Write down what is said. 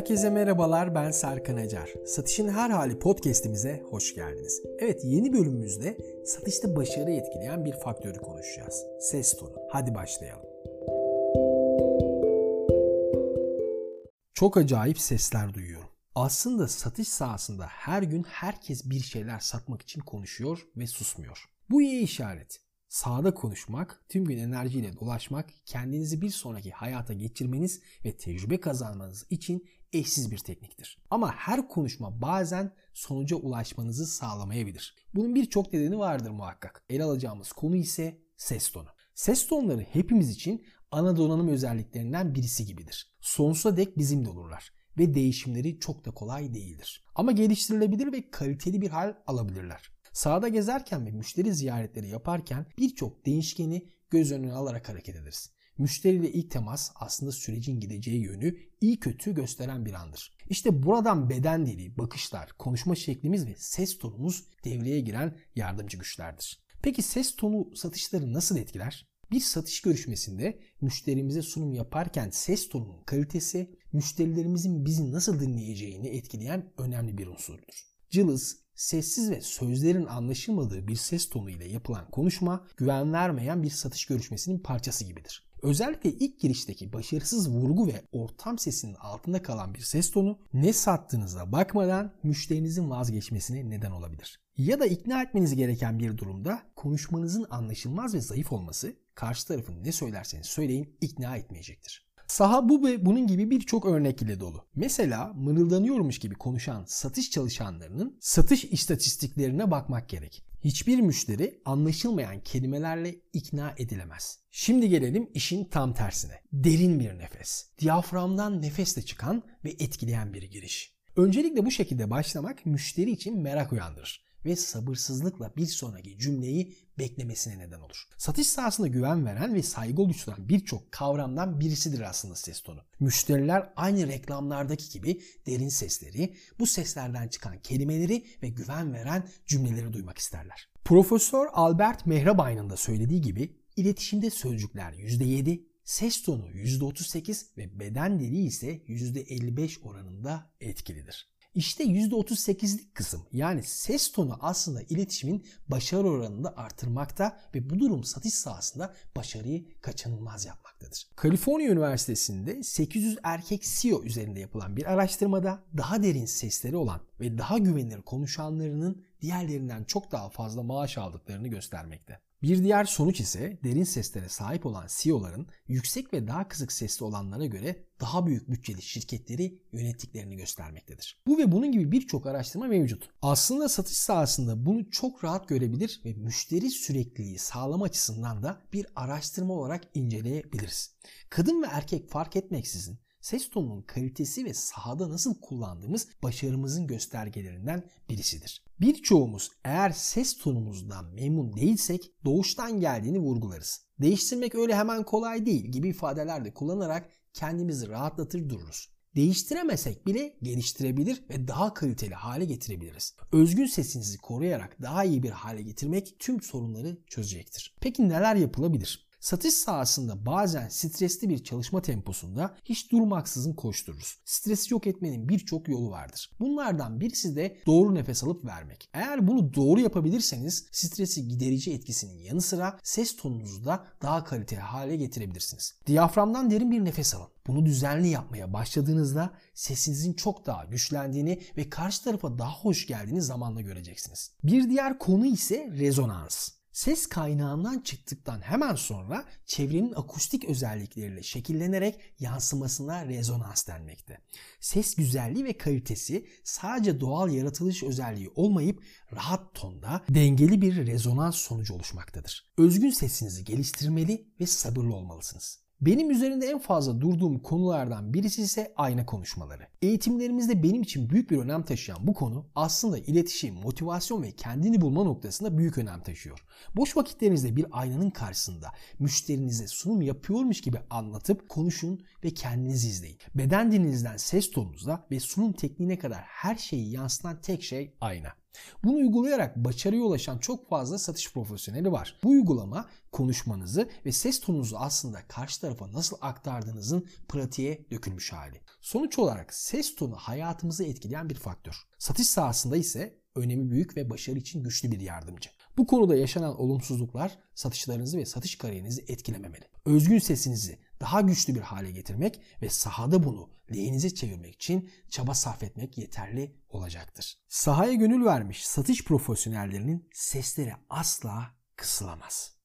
Herkese merhabalar ben Serkan Acar. Satışın Her Hali podcast'imize hoş geldiniz. Evet yeni bölümümüzde satışta başarı etkileyen bir faktörü konuşacağız. Ses tonu. Hadi başlayalım. Çok acayip sesler duyuyorum. Aslında satış sahasında her gün herkes bir şeyler satmak için konuşuyor ve susmuyor. Bu iyi işaret. Sağda konuşmak, tüm gün enerjiyle dolaşmak, kendinizi bir sonraki hayata geçirmeniz ve tecrübe kazanmanız için eşsiz bir tekniktir. Ama her konuşma bazen sonuca ulaşmanızı sağlamayabilir. Bunun birçok nedeni vardır muhakkak. El alacağımız konu ise ses tonu. Ses tonları hepimiz için ana donanım özelliklerinden birisi gibidir. Sonsuza dek bizimle olurlar ve değişimleri çok da kolay değildir. Ama geliştirilebilir ve kaliteli bir hal alabilirler. Sahada gezerken ve müşteri ziyaretleri yaparken birçok değişkeni göz önüne alarak hareket ederiz. Müşteriyle ilk temas aslında sürecin gideceği yönü iyi kötü gösteren bir andır. İşte buradan beden dili, bakışlar, konuşma şeklimiz ve ses tonumuz devreye giren yardımcı güçlerdir. Peki ses tonu satışları nasıl etkiler? Bir satış görüşmesinde müşterimize sunum yaparken ses tonunun kalitesi müşterilerimizin bizi nasıl dinleyeceğini etkileyen önemli bir unsurdur. Cılız, sessiz ve sözlerin anlaşılmadığı bir ses tonu ile yapılan konuşma güven vermeyen bir satış görüşmesinin parçası gibidir. Özellikle ilk girişteki başarısız vurgu ve ortam sesinin altında kalan bir ses tonu ne sattığınıza bakmadan müşterinizin vazgeçmesine neden olabilir. Ya da ikna etmeniz gereken bir durumda konuşmanızın anlaşılmaz ve zayıf olması karşı tarafın ne söylerseniz söyleyin ikna etmeyecektir. Saha bu ve bunun gibi birçok örnek ile dolu. Mesela mırıldanıyormuş gibi konuşan satış çalışanlarının satış istatistiklerine bakmak gerek. Hiçbir müşteri anlaşılmayan kelimelerle ikna edilemez. Şimdi gelelim işin tam tersine. Derin bir nefes. Diyaframdan nefesle çıkan ve etkileyen bir giriş. Öncelikle bu şekilde başlamak müşteri için merak uyandırır ve sabırsızlıkla bir sonraki cümleyi beklemesine neden olur. Satış sahasında güven veren ve saygı oluşturan birçok kavramdan birisidir aslında ses tonu. Müşteriler aynı reklamlardaki gibi derin sesleri, bu seslerden çıkan kelimeleri ve güven veren cümleleri duymak isterler. Profesör Albert Mehrabay'ın da söylediği gibi iletişimde sözcükler %7, ses tonu %38 ve beden dili ise %55 oranında etkilidir. İşte %38'lik kısım yani ses tonu aslında iletişimin başarı oranını da artırmakta ve bu durum satış sahasında başarıyı kaçınılmaz yapmaktadır. Kaliforniya Üniversitesi'nde 800 erkek CEO üzerinde yapılan bir araştırmada daha derin sesleri olan ve daha güvenilir konuşanlarının diğerlerinden çok daha fazla maaş aldıklarını göstermekte. Bir diğer sonuç ise derin seslere sahip olan CEO'ların yüksek ve daha kısık sesli olanlara göre daha büyük bütçeli şirketleri yönettiklerini göstermektedir. Bu ve bunun gibi birçok araştırma mevcut. Aslında satış sahasında bunu çok rahat görebilir ve müşteri sürekliliği sağlama açısından da bir araştırma olarak inceleyebiliriz. Kadın ve erkek fark etmeksizin ses tonunun kalitesi ve sahada nasıl kullandığımız başarımızın göstergelerinden birisidir. Birçoğumuz eğer ses tonumuzdan memnun değilsek doğuştan geldiğini vurgularız. Değiştirmek öyle hemen kolay değil gibi ifadeler de kullanarak kendimizi rahatlatır dururuz. Değiştiremesek bile geliştirebilir ve daha kaliteli hale getirebiliriz. Özgün sesinizi koruyarak daha iyi bir hale getirmek tüm sorunları çözecektir. Peki neler yapılabilir? Satış sahasında bazen stresli bir çalışma temposunda hiç durmaksızın koştururuz. Stresi yok etmenin birçok yolu vardır. Bunlardan birisi de doğru nefes alıp vermek. Eğer bunu doğru yapabilirseniz stresi giderici etkisinin yanı sıra ses tonunuzu da daha kaliteli hale getirebilirsiniz. Diyaframdan derin bir nefes alın. Bunu düzenli yapmaya başladığınızda sesinizin çok daha güçlendiğini ve karşı tarafa daha hoş geldiğini zamanla göreceksiniz. Bir diğer konu ise rezonans. Ses kaynağından çıktıktan hemen sonra çevrenin akustik özellikleriyle şekillenerek yansımasına rezonans denmekte. Ses güzelliği ve kalitesi sadece doğal yaratılış özelliği olmayıp rahat tonda dengeli bir rezonans sonucu oluşmaktadır. Özgün sesinizi geliştirmeli ve sabırlı olmalısınız. Benim üzerinde en fazla durduğum konulardan birisi ise ayna konuşmaları. Eğitimlerimizde benim için büyük bir önem taşıyan bu konu aslında iletişim, motivasyon ve kendini bulma noktasında büyük önem taşıyor. Boş vakitlerinizde bir aynanın karşısında müşterinize sunum yapıyormuş gibi anlatıp konuşun ve kendinizi izleyin. Beden dilinizden ses tonunuzda ve sunum tekniğine kadar her şeyi yansıtan tek şey ayna. Bunu uygulayarak başarıya ulaşan çok fazla satış profesyoneli var. Bu uygulama konuşmanızı ve ses tonunuzu aslında karşı tarafa nasıl aktardığınızın pratiğe dökülmüş hali. Sonuç olarak ses tonu hayatımızı etkileyen bir faktör. Satış sahasında ise önemi büyük ve başarı için güçlü bir yardımcı. Bu konuda yaşanan olumsuzluklar satışlarınızı ve satış kariyerinizi etkilememeli. Özgün sesinizi daha güçlü bir hale getirmek ve sahada bunu lehinize çevirmek için çaba sarf etmek yeterli olacaktır. Sahaya gönül vermiş satış profesyonellerinin sesleri asla kısılamaz.